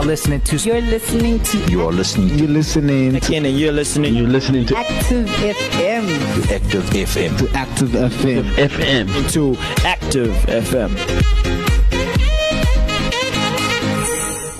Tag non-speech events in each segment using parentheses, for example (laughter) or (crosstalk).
are listening to. You're listening to. You are listening. To You're listening. Again, and you're listening. You're listening to Active FM. to Active FM. To Active FM. FM. To Active FM.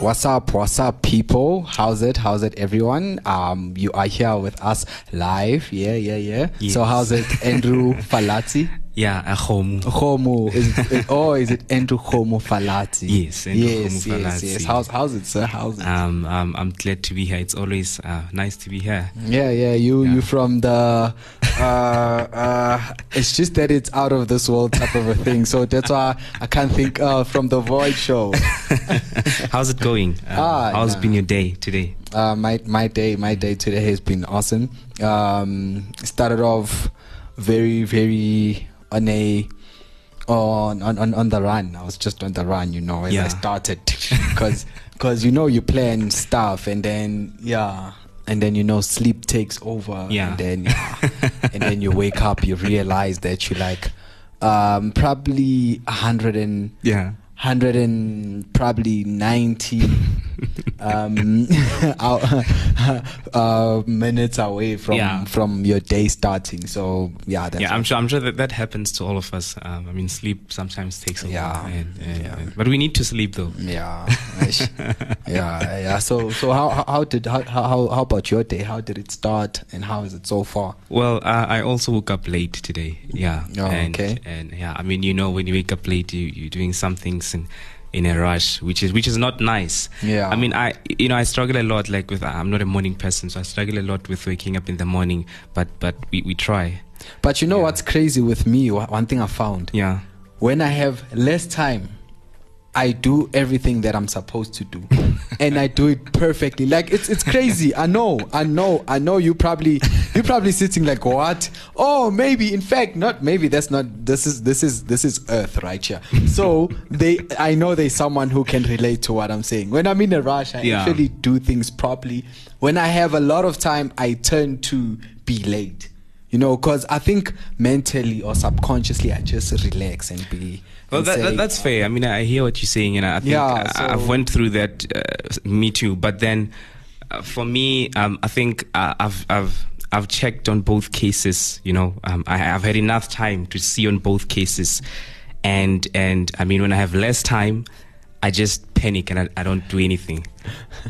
What's up? What's up, people? How's it? How's it, everyone? Um, you are here with us live. Yeah, yeah, yeah. Yes. So how's it, Andrew (laughs) Falati? Yeah, a home. Homo is it, (laughs) or is it Homo Falati? Yes, yes, Homo yes, Falati. yes. How's how's it, sir? How's it? Um, um, I'm glad to be here. It's always uh, nice to be here. yeah, yeah. You Yeah. you from the uh uh. It's just that it's out of this world type of a thing. So that's why I can't think uh from the Void show. (laughs) How's it going? Um, Ah, how's yeah. been your day today? Uh, my my day my day today has been awesome. Um, started off very very on a on on on, on the run. I was just on the run, you know, as I started (laughs) because because you know you plan stuff and then yeah. And then you know sleep takes over. Yeah. And then (laughs) yeah, and then you wake up, you realize that you like um probably a hundred and Yeah. hundred and probably ninety um, (laughs) out- uh, (laughs) minutes away from Yeah. from your day starting. So yeah, that's yeah, I'm sure. I'm sure that that happens to all of us. Um, I mean, sleep sometimes takes a Yeah. while, and, and, Yeah. and- but we need to sleep though. yeah, (laughs) yeah, yeah. So so how how, did how, how how about your day? How did it start and how is it so far? Well, uh, I also woke up late today. Yeah. Oh, and, okay. And yeah, I mean, you know, when you wake up late, you you're doing some things in in a rush, which is which is not nice. Yeah. I mean, I you know I struggle a lot. Like with I'm not a morning person, so I struggle a lot with waking up in the morning. But but we we try. But you know Yeah. what's crazy with me? One thing I found Yeah. when I have less time, I do everything that I'm supposed to do, and I do it perfectly. Like it's it's crazy. I know, I know, I know. You probably you probably sitting like what? Oh, maybe. In fact, not maybe. That's not. This is this is this is Earth right here. So they, I know there's someone who can relate to what I'm saying. When I'm in a rush, I Yeah. actually do things properly. When I have a lot of time, I turn to be late. You know, because I think mentally or subconsciously, I just relax and be. Well, that, say, that, that's fair. I mean, I hear what you're saying, and I think Yeah, I, I've went through that. Uh, me too. But then, uh, for me, um, I think uh, I've I've I've checked on both cases. You know, um, I, I've had enough time to see on both cases, and and I mean, when I have less time, I just panic and I, I don't do anything.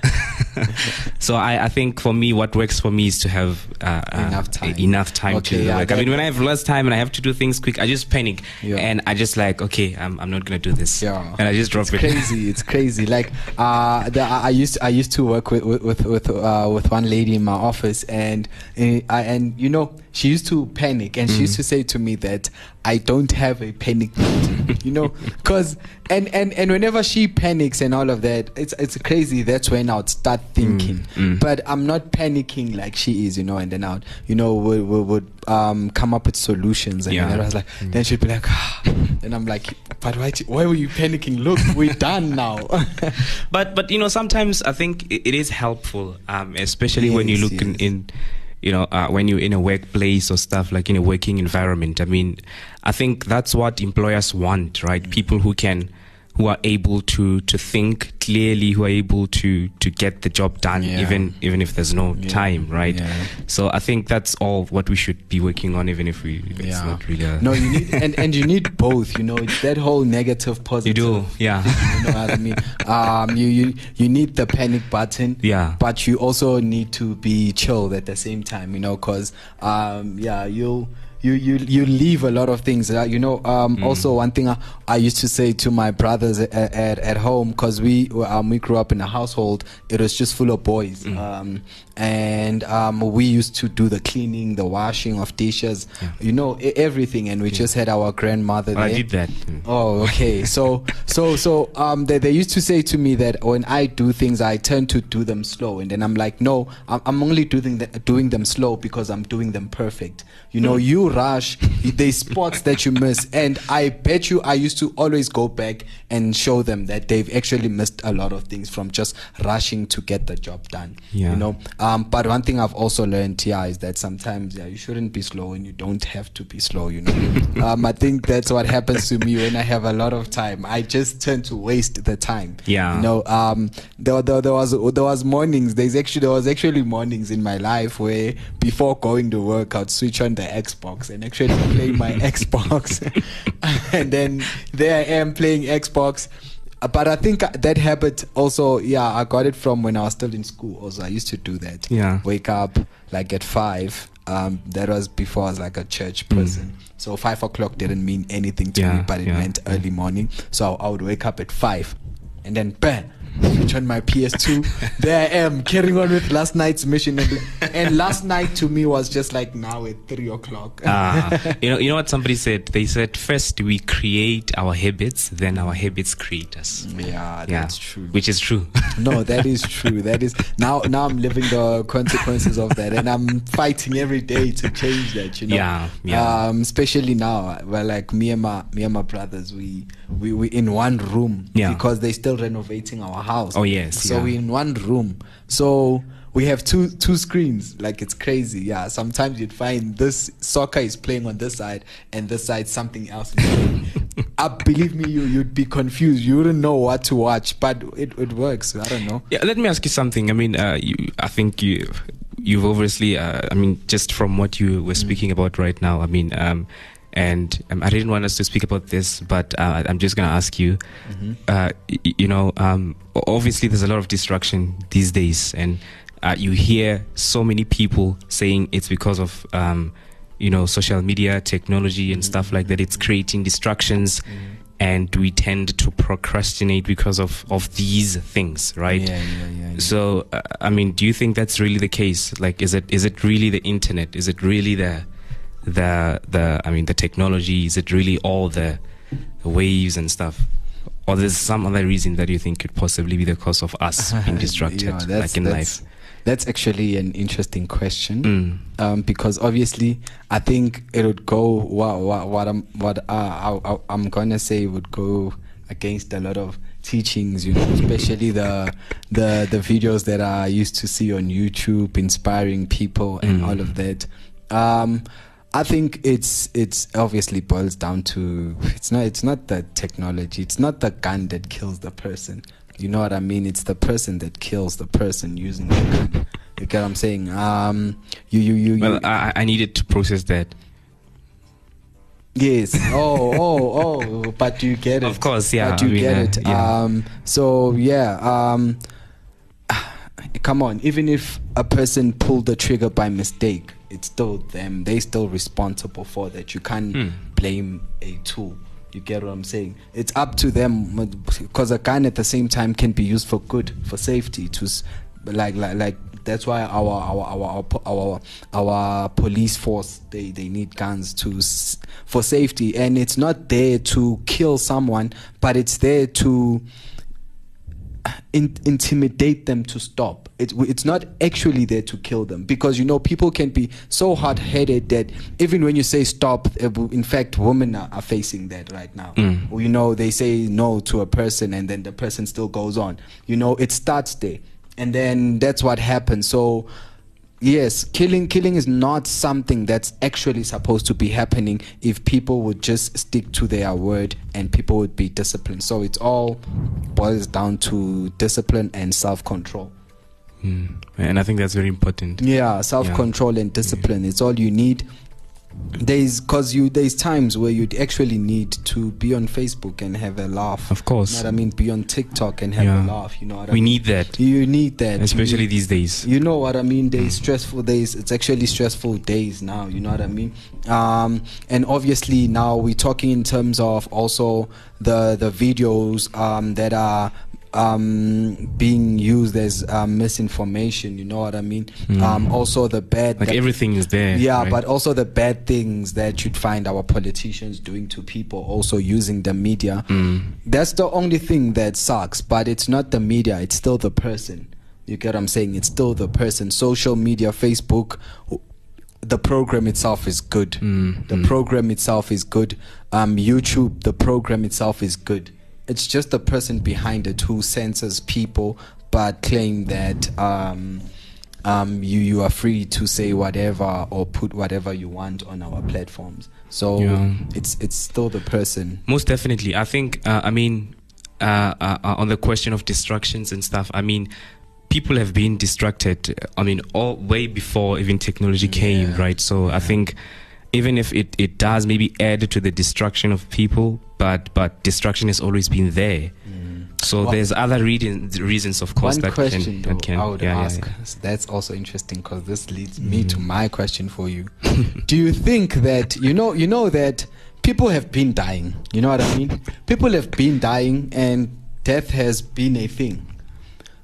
(laughs) (laughs) so I, I think for me, what works for me is to have uh, uh, Enough time. enough time Okay, to yeah, work. I mean, when I have less time and I have to do things quick, I just panic Yeah. and I just like, okay, I'm, I'm not gonna do this. Yeah, and I just drop it's it. Crazy, it's crazy. Like uh, the, I used I used to work with with with with, uh, with one lady in my office, and uh, I, and you know she used to panic, and she used to say to me that I don't have a panic button, (laughs) you know, because and and and whenever she panics and all of that, it's it's crazy. That's when I'd start thinking, but I'm not panicking like she is, you know, and then I'd you know would would, would um come up with solutions, and Yeah. then I was like, then she'd be like, ah. and I'm like, but why why were you panicking? Look, we're done now. (laughs) But but you know, sometimes I think it, is helpful, um, especially when you Yes, look in, in you know, uh, when you're in a workplace or stuff like in a working environment. I mean, I think that's what employers want, right? People who can, who are able to to think clearly, who are able to to get the job done, Yeah. even even if there's no Yeah. time, right? Yeah. So I think that's all what we should be working on, even if we if it's not really. A, no, you need and, and you need (laughs) both. You know, it's that whole positive. you do, yeah. (laughs) You know what I mean? Um, you, you you need the panic button. Yeah. But you also need to be chilled at the same time. You know, because um, yeah, you. You, you you leave a lot of things uh, you know um Mm. also one thing I, I used to say to my brothers at at, at home because we um we grew up in a household it was just full of boys Mm. um and um we used to do the cleaning the washing of dishes you know everything and we just had our grandmother There. I did that. Mm. Oh, okay. So, so, so, um, they, they used to say to me that when I do things, I tend to do them slow, and then I'm like, no, I'm, I'm only doing the, doing them slow because I'm doing them perfect. You know, you rush, there's spots that you miss, and I bet you I used to always go back and show them that they've actually missed a lot of things from just rushing to get the job done. Yeah. You know, um, but one thing I've also learned, yeah, is that sometimes, yeah, you shouldn't be slow, and you don't have to be slow. You know, (laughs) um, I think that's what happens to me when I have a lot of time. I just tend to waste the time. Yeah. You know, um, there, there, there was there was mornings. There's actually there was actually mornings in my life where before going to work, I'd switch on the Xbox and actually play my (laughs) Xbox, (laughs) and then there I am playing Xbox. Uh, But I think that habit also, yeah, I got it from when I was still in school. Also, I used to do that. Yeah. wake up like at five. Um, that was before I was like a church person. So five o'clock didn't mean anything to me, Mm. But it yeah. meant early morning. So I would wake up at five, and then bam, on my PS2. there I am carrying on with last night's mission, and, and last night to me was just like now at three o'clock. Ah, you know, you know what somebody said? They said first we create our habits, then our habits create us. yeah, Yeah, that's true. Which is true. (laughs) no, that is true. That is now. Now I'm living the consequences of that, and I'm fighting every day to change that. You know. Yeah, yeah. Um, especially now, well, like me and my me and my brothers, we we we in one room. Yeah. Because they're still renovating our house. Oh, yes, So yeah. we in one room. So. We have two two screens, like it's crazy. Yeah, sometimes you'd find this soccer is playing on this side, and this side something else. Is playing. uh, (laughs) believe me, you you'd be confused. You wouldn't know what to watch, but it, it works. I don't know. Yeah, let me ask you something. I mean, uh, you, I think you, you've obviously, uh, I mean, just from what you were speaking about right now, I mean, um, and um, I didn't want us to speak about this, but uh, I'm just going to ask you, uh, y- you know, um, obviously there's a lot of distraction these days, and uh, you hear so many people saying it's because of, um, you know, social media, technology, and stuff like that. It's creating distractions. And we tend to procrastinate because of, of these things, right? Yeah, yeah, yeah, yeah. So, uh, I mean, do you think that's really the case? Like, is it is it really the internet? Is it really the the the I mean, the technology? Is it really all the, the waves and stuff? Or there's some other reason that you think could possibly be the cause of us (laughs) being distracted, Yeah, like in life? That's actually an interesting question. Mm. Um, because obviously, I think it would go what what, what I'm what uh, I, I'm gonna say would go against a lot of teachings, you know, especially the the the videos that I used to see on YouTube, inspiring people and Mm. all of that. Um, I think it's it's obviously boils down to it's not it's not the technology, it's not the gun that kills the person. You know what I mean? It's the person that kills the person using the gun. You get what I'm saying? Um, you you you. you Well, I, I needed to process that. Yes. Oh, oh, oh. But you get it. Of course, yeah, But you I mean, get uh, it. yeah. Um. So yeah. Um. (sighs) Come on. Even if a person pulled the trigger by mistake, it's still them. They're still responsible for that. You can't Hmm. blame a tool. You get what I'm saying? It's up to them because a gun at the same time can be used for good, for safety. To like like like that's why our our our our our, our police force they they need guns to for safety, and it's not there to kill someone, but it's there to in, intimidate them to stop. It, it's not actually there to kill them because you know people can be so hard-headed that even when you say stop, uh, in fact, women are, are facing that right now. You know, they say no to a person and then the person still goes on. You know, it starts there, and then that's what happens. So. Yes, killing killing is not something that's actually supposed to be happening if people would just stick to their word and people would be disciplined. So it all boils down to discipline and self-control. Mm. And I think that's very important. Yeah, self-control and discipline. It's all you need. There's cause you there's times where you'd actually need to be on Facebook and have a laugh. Of course. You know I mean? Be on TikTok and have Yeah. a laugh. You know what I We mean? need that, You need that. especially You- these days. you know what I mean? There's stressful days. It's actually stressful days now. You know what I mean? Um, and obviously now we're talking in terms of also the the videos um, that are um, being used as um, misinformation. You know what I mean? Um, also the bad. Like the- everything is there. yeah, right? but also the bad things that you'd find our politicians doing to people, also using the media. That's the only thing that sucks, but it's not the media, it's still the person. You get what I'm saying? It's still the person. Social media, Facebook, the program itself is good. the program itself is good. Um, YouTube, the program itself is good. It's just the person behind it who censors people but claim that um, um, you you are free to say whatever or put whatever you want on our platforms. So Yeah. it's it's still the person. Most definitely. I think, uh, I mean, uh, uh, on the question of distractions and stuff, I mean, people have been distracted. I mean, all way before even technology came, Yeah. right? So I think even if it, it does maybe add to the destruction of people, but but distraction has always been there. Mm. So Wha- there's other reasons, reasons of course, One that question can, though, that can I would yeah, yeah, ask. yeah. That's also interesting because this leads me mm. to my question for you. (laughs) Do you think that you know you know that people have been dying? You know what I mean? People have been dying, and death has been a thing.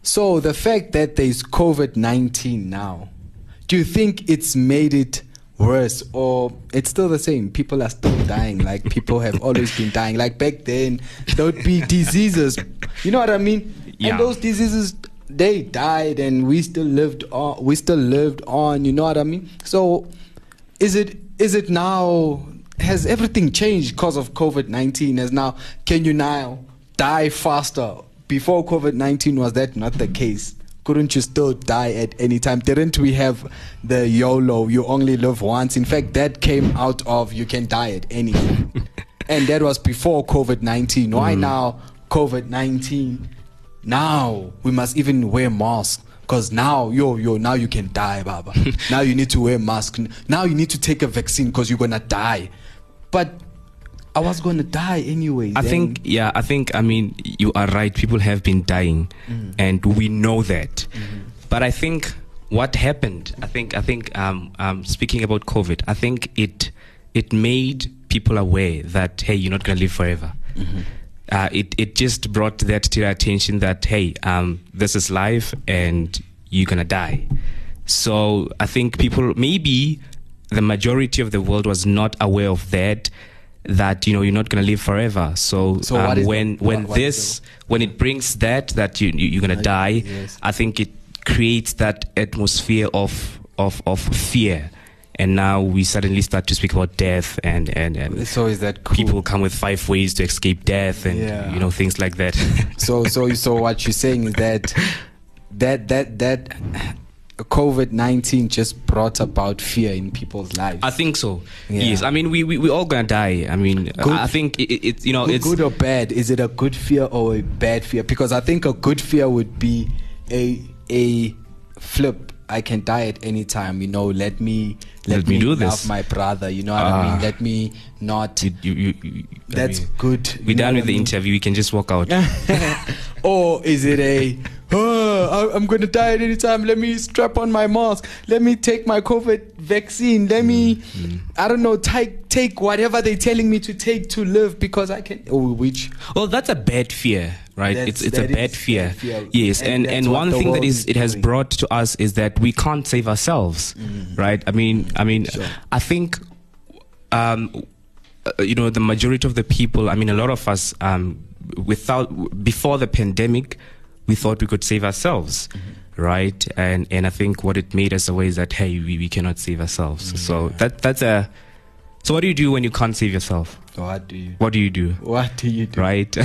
So the fact that there's COVID nineteen now, do you think it's made it worse or it's still the same? People are still dying. Like people have always been dying. Like back then, there would be diseases. You know what I mean? Yeah. And those diseases they died and we still lived on we still lived on, you know what I mean? So is it is it now has everything changed because of COVID nineteen? As now can you now die faster? Before COVID nineteen was that not the case? Couldn't you still die at any time? Didn't we have the YOLO, you only live once? In fact, that came out of you can die at any time. (laughs) and that was before COVID 19. Why mm. now COVID 19? Now we must even wear masks. Because now, yo, yo, now you can die, Baba. (laughs) now you need to wear mask. Now you need to take a vaccine because you're going to die. But I was going to die anyway. I then. think, yeah, I think, I mean, you are right. People have been dying, and we know that. But I think what happened, I think, I think, um, um, speaking about COVID, I think it it made people aware that hey, you're not going to live forever. Uh, it it just brought that to their attention that hey, um, this is life, and you're gonna die. So I think people maybe the majority of the world was not aware of that that you know you're not going to live forever so, So um, when the- when what- what is this when it brings that that you, you you're going to die yes. i think it creates that atmosphere of of of fear and now we suddenly start to speak about death and and, and So is that cool? people come with five ways to escape death and Yeah. you know things like that so so so what you're saying is that that that that COVID nineteen just brought about fear in people's lives. I think so. Yeah. Yes. I mean, we we we all gonna die. I mean, Good. I think it, it, it you know good, it's good or bad? Is it a good fear or a bad fear? Because I think a good fear would be a a flip. I can die at any time. You know, let me Let me do love this. my brother. You know what I Ah. mean? Let me not. you, you, you, you- I That's mean, good. We're done with I the interview. We can just walk out. (laughs) or is it a oh, I'm gonna die at any time. Let me strap on my mask. Let me take my COVID vaccine. Let me, Mm-hmm. I don't know, take take whatever they're telling me to take to live because I can. Oh, which Well, that's a bad fear, right? That's- it's it's a bad fear. bad fear. Yes, And and and, one thing that is, is is it has brought to us is that we can't save ourselves, right? I mean, I mean, Sure. I think, um, uh, you know, the majority of the people. I mean, a lot of us, um, without before the pandemic, we thought we could save ourselves. Right, and and I think what it made us aware is that hey, we, we cannot save ourselves. So that that's a. So what do you do when you can't save yourself? what do you What do you do? what do you do? Right? (laughs) (laughs)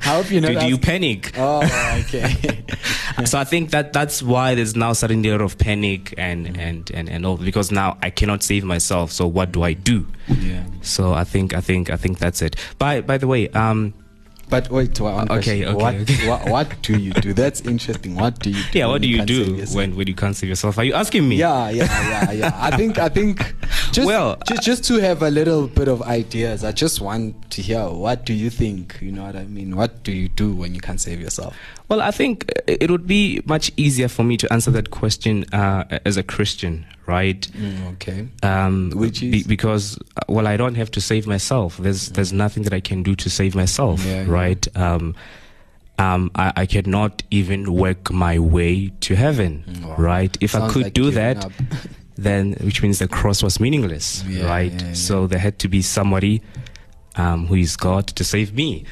How hope you know. do, do you panic? Oh, okay. (laughs) so I think that that's why there's now a lot of panic and Mm-hmm. and and and all because now I cannot save myself. So what do I do? yeah. So I think I think I think that's it. By by the way, um, But wait, one Okay, question. okay, what, okay. what what do you do? That's interesting. What do you do? yeah, what do you can't do when when you can't save yourself? Are you asking me? Yeah, yeah, yeah, yeah. I think I think (laughs) just Well, just just to have a little bit of ideas. I just want to hear what do you think? You know what I mean? What do you do when you can't save yourself? Well, I think uh, it would be much easier for me to answer that question uh, as a Christian, right? okay. um, Which be- is? because uh, well, I don't have to save myself. There's there's nothing that I can do to save myself, Yeah, yeah. right? Um, um, I, I cannot even work my way to heaven, Wow. right? If I could like do that, (laughs) then which means the cross was meaningless, Yeah, right? yeah, yeah. So there had to be somebody um, who is God to save me.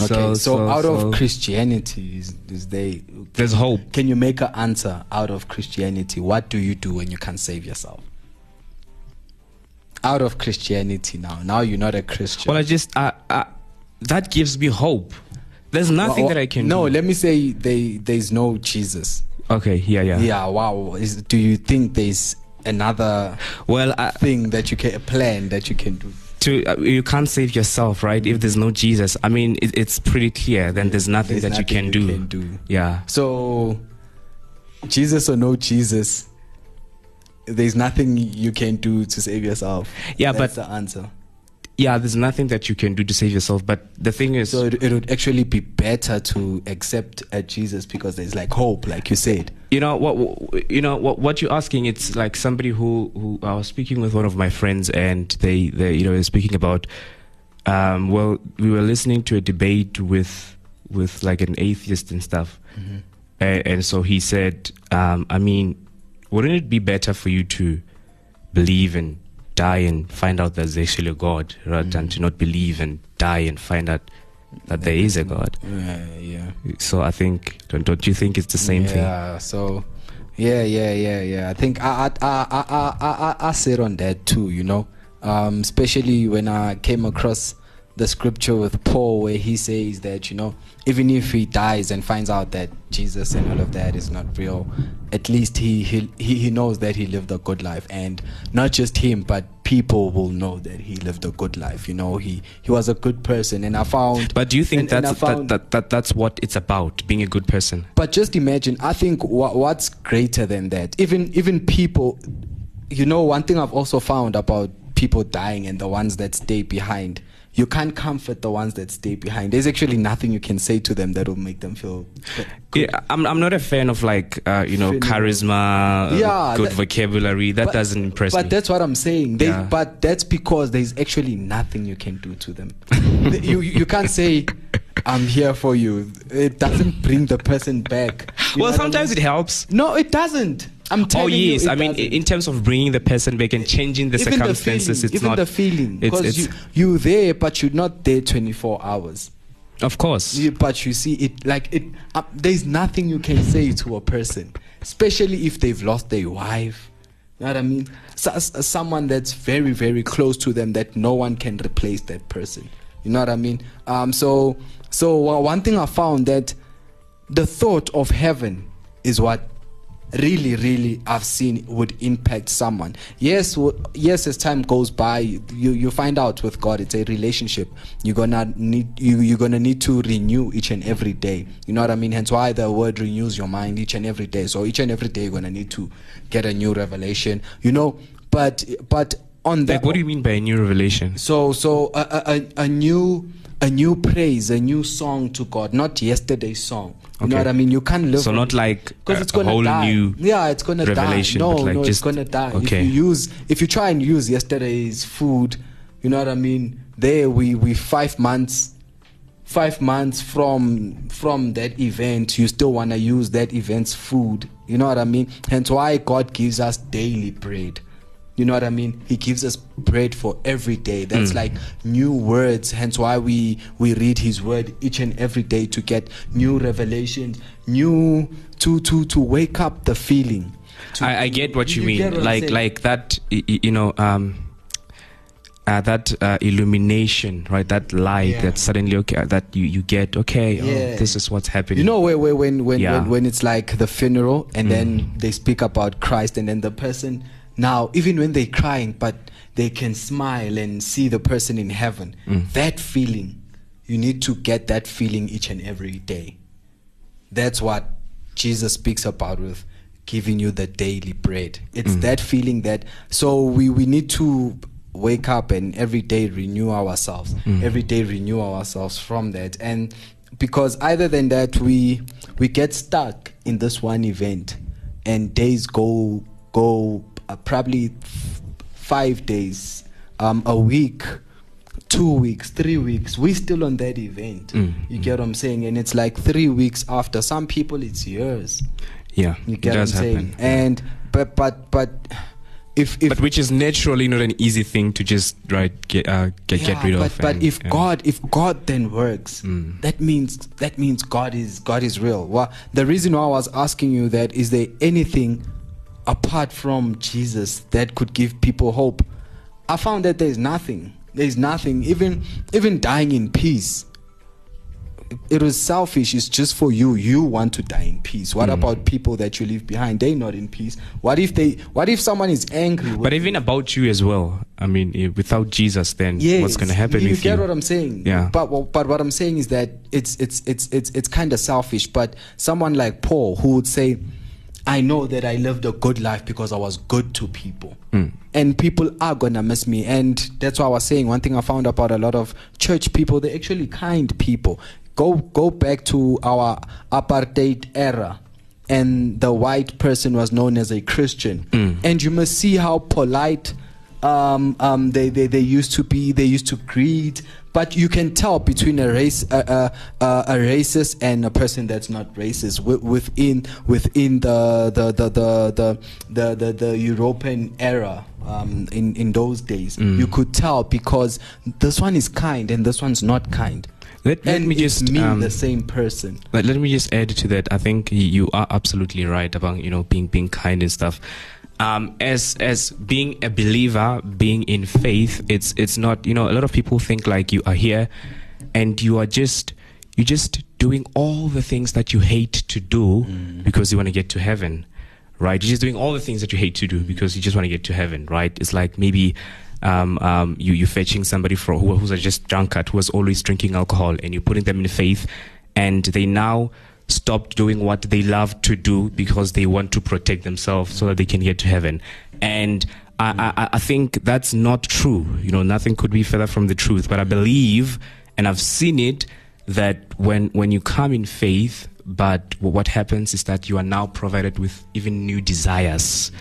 Okay, so, out so of Christianity, is, is they there's hope. Can you make an answer out of Christianity? What do you do when you can't save yourself? Out of Christianity now. Now you're not a Christian. Well, I just that gives me hope. There's nothing Well, that I can No, do. let me say they there's no Jesus. okay, yeah, yeah. Yeah, wow. Is, do you think there's another Well, I, thing that you can a plan that you can do? To uh, you can't save yourself, right? If there's no Jesus, I mean, it, it's pretty clear. Then there's nothing There's that you can, you do. can do. Yeah. So, Jesus or no Jesus, there's nothing you can do to save yourself. Yeah, That's but- the answer. Yeah, there's nothing that you can do to save yourself. But the thing is, So it, it would actually be better to accept a Jesus because there's like hope, like you said. you know what you know what what you're asking it's like somebody who who I was speaking with one of my friends and they they you know they're speaking about um well we were listening to a debate with with like an atheist and stuff and, and so he said um I mean wouldn't it be better for you to believe and die and find out there's actually a God rather than to not believe and die and find out that there is a God Yeah, yeah. so I think don't, don't you think it's the same thing Yeah. So, yeah, yeah, yeah, yeah. I think I I I I I, I, I sit on that too. You know, um, especially when I came across the scripture with Paul where he says that you know even if he dies and finds out that Jesus and all of that is not real, at least he he he knows that he lived a good life, and not just him, but people will know that he lived a good life. You know, he he was a good person, and I found. But do you think and- and that's that, found- that, that that's what it's about, being a good person? but just imagine i think wha- what's greater than that even even people you know one thing i've also found about people dying and the ones that stay behind you can't comfort the ones that stay behind there's actually nothing you can say to them that will make them feel good. Yeah, I'm I'm not a fan of like uh, you know charisma, uh, Yeah, good that- vocabulary. That But- doesn't impress but me. that's what I'm saying. They, Yeah. But that's because there's actually nothing you can do to them. (laughs) you you can't say, "I'm here for you." It doesn't bring the person back. You well, what I sometimes mean? it helps. No, it doesn't. I'm Oh telling you. yes, it I mean doesn't. in terms of bringing the person back and changing the even circumstances, the feeling, it's even not the feeling because it's you're there, but you're not there 24 hours. of course. You, but you see it like it. Uh, there's nothing you can say to a person, especially if they've lost their wife. You know what I mean? So, someone that's very very close to them that no one can replace that person. You know what I mean? Um. So so uh, one thing I found that the thought of heaven is what really really i've seen would impact someone. Yes yes as time goes by you you find out with god it's a relationship. You're gonna need you you're gonna need to renew each and every day. You know what i mean? Hence why the word renews your mind each and every day. So each and every day you're gonna need to get a new revelation you know? But but on that Like, what do you mean by a new revelation? so so a, a, a- a new a new praise a new song to god not yesterday's song. You know what i mean? You can't live So not like because it's gonna whole die. new yeah it's gonna revelation, die no like no just- it's gonna die. Okay. if you use if you try and use yesterday's food you know what i mean? There we we five months five months from from that event you still want to use that event's food. You know what i mean? Hence why god gives us daily bread you know what i mean he gives us bread for every day that's like new words hence why we we read his word each and every day to get new revelations new to to to wake up the feeling to- I, I get what you, You mean. what like like that. You know. um uh, that uh, illumination, right? That light Yeah. that suddenly, okay, uh, that you, you get, okay, Yeah. oh, this is what's happening. You know where, where when when, Yeah. when when it's like the funeral and then they speak about Christ and then the person now even when they're crying but they can smile and see the person in heaven. Mm. That feeling you need to get that feeling each and every day. That's what Jesus speaks about with giving you the daily bread. It's mm. that feeling that so we we need to wake up and every day renew ourselves. Mm. Every day renew ourselves from that and because either than that we we get stuck in this one event and days go go uh, probably f- 5 days um a week two weeks, three weeks, we're still on that event. You get what I'm saying? And it's like three weeks after. Some people it's years. yeah, You it get what I'm happen. saying? And but but but if if but which is naturally not an easy thing to just right get uh, get, get rid but, of. But and- if and- God, if God then works, Mm. that means that means God is God is real. Well, the reason why I was asking you that is there anything apart from Jesus that could give people hope? I found that there's nothing. There's nothing. Even even dying in peace. it was selfish. It's just for you. You want to die in peace. What about people that you leave behind? They're not in peace. What if they? What if someone is angry? with But even about you as well. I mean, eh, without Jesus, then Yes, what's going to happen You, with get you? what I'm saying? Yeah. But what- but what I'm saying is that it's it's it's it's it's kind of selfish. But someone like Paul who would say, "I know that I lived a good life because I was good to people." Hmm. And people are gonna miss me, and that's why I was saying one thing I found about a lot of church people. They're actually kind people. Go go back to our apartheid era and the white person was known as a Christian. Hmm. And you must see how polite um, um, they, they, they used to be, they used to greet. But you can tell between a race, uh, uh, uh, a racist and a person that's not racist within within the the the the the, the, the, the European era. Um, in in those days, you could tell because this one is kind and this one's not kind. Let- let me just, me, um, the same person. But let me just add to that. I think you are absolutely right about you know being being kind and stuff. Um, as as being a believer, being in faith, it's it's not you know a lot of people think like you are here, and you are just you're just doing all the things that you hate to do because you want to get to heaven, right? You're just doing all the things that you hate to do because you just want to get to heaven, right? It's like maybe um, um, you you fetching somebody for who, who's a just drunkard who was always drinking alcohol, and you're putting them in faith, and they now stopped doing what they love to do because they want to protect themselves so that they can get to heaven, and. I, I, I think that's not true. You know, nothing could be further from the truth. But I believe, and I've seen it, that when when you come in faith, but what happens is that you are now provided with even new desires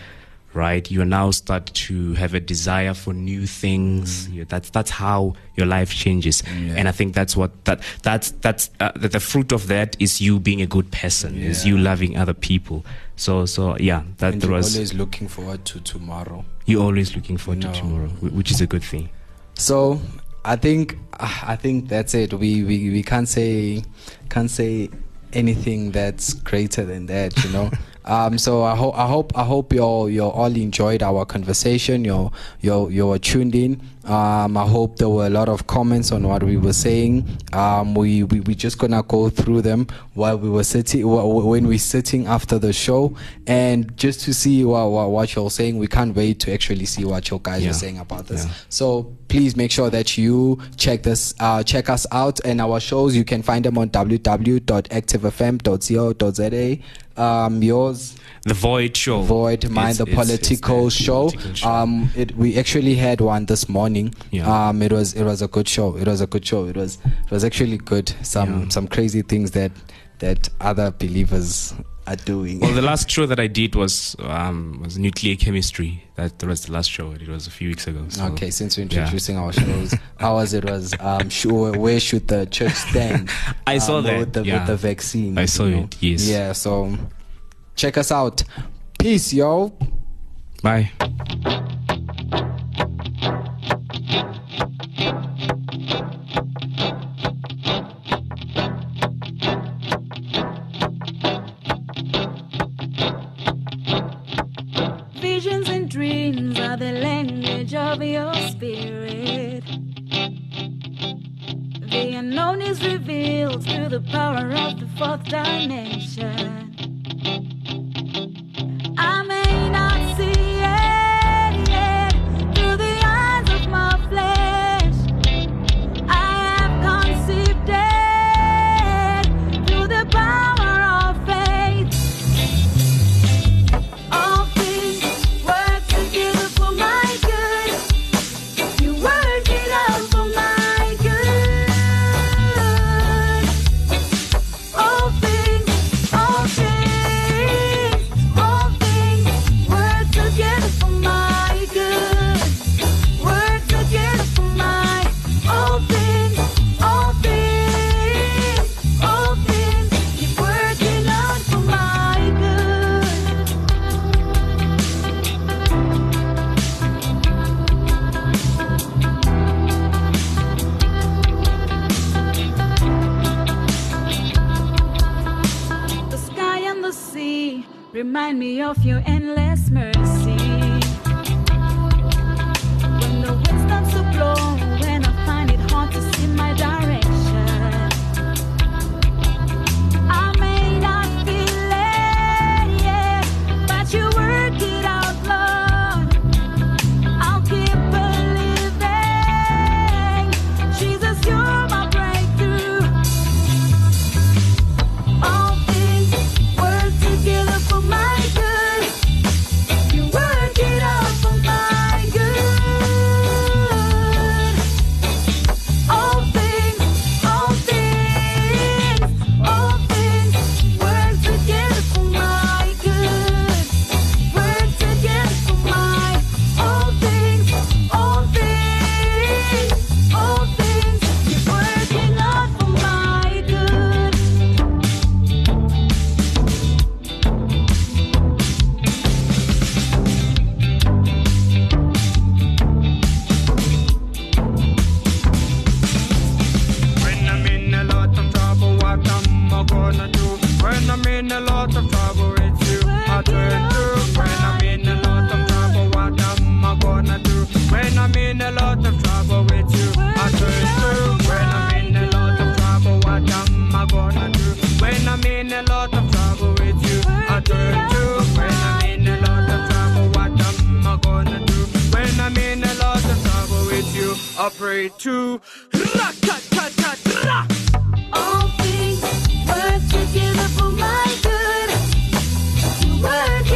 right you now start to have a desire for new things Yeah, that's that's how your life changes and i think that's what that that's that's uh, the, the fruit of that is you being a good person is you loving other people so so yeah that And was always looking forward to tomorrow. you're always looking forward No. to tomorrow which is a good thing So I think I think that's it. We we, we can't say can't say anything that's greater than that, you know. (laughs) um, so I hope I hope I hope you're you're all enjoyed our conversation. You're you're you're tuned in. Um, I hope there were a lot of comments on what we were saying. Um, we we we just gonna go through them while we were sitting wh- wh- when we're sitting after the show, and just to see what what, what you're saying. We can't wait to actually see what your guys Yeah. are saying about this. Yeah. So please make sure that you check this, uh, check us out and our shows. You can find them on www.activefm.co.za. Um, yours, the void show Void, mine, the it's- it's political the show. political show. Um, it we actually had one this morning. Yeah. Um, it was it was a good show. It was a good show. It was it was actually good. Some Yeah. some crazy things that that other believers are doing. Well, the last show that I did was um, was nuclear chemistry. That was the last show. It was a few weeks ago. So. Okay, since we're Yeah. introducing our shows, ours it was um sure where should the church stand? (laughs) I saw um, that, with the, yeah. with the vaccine. I saw know? it, yes. Yeah, so check us out. Peace, yo. Bye. Remind me of your endless mercy. are prey to. All things work together for my good. You work.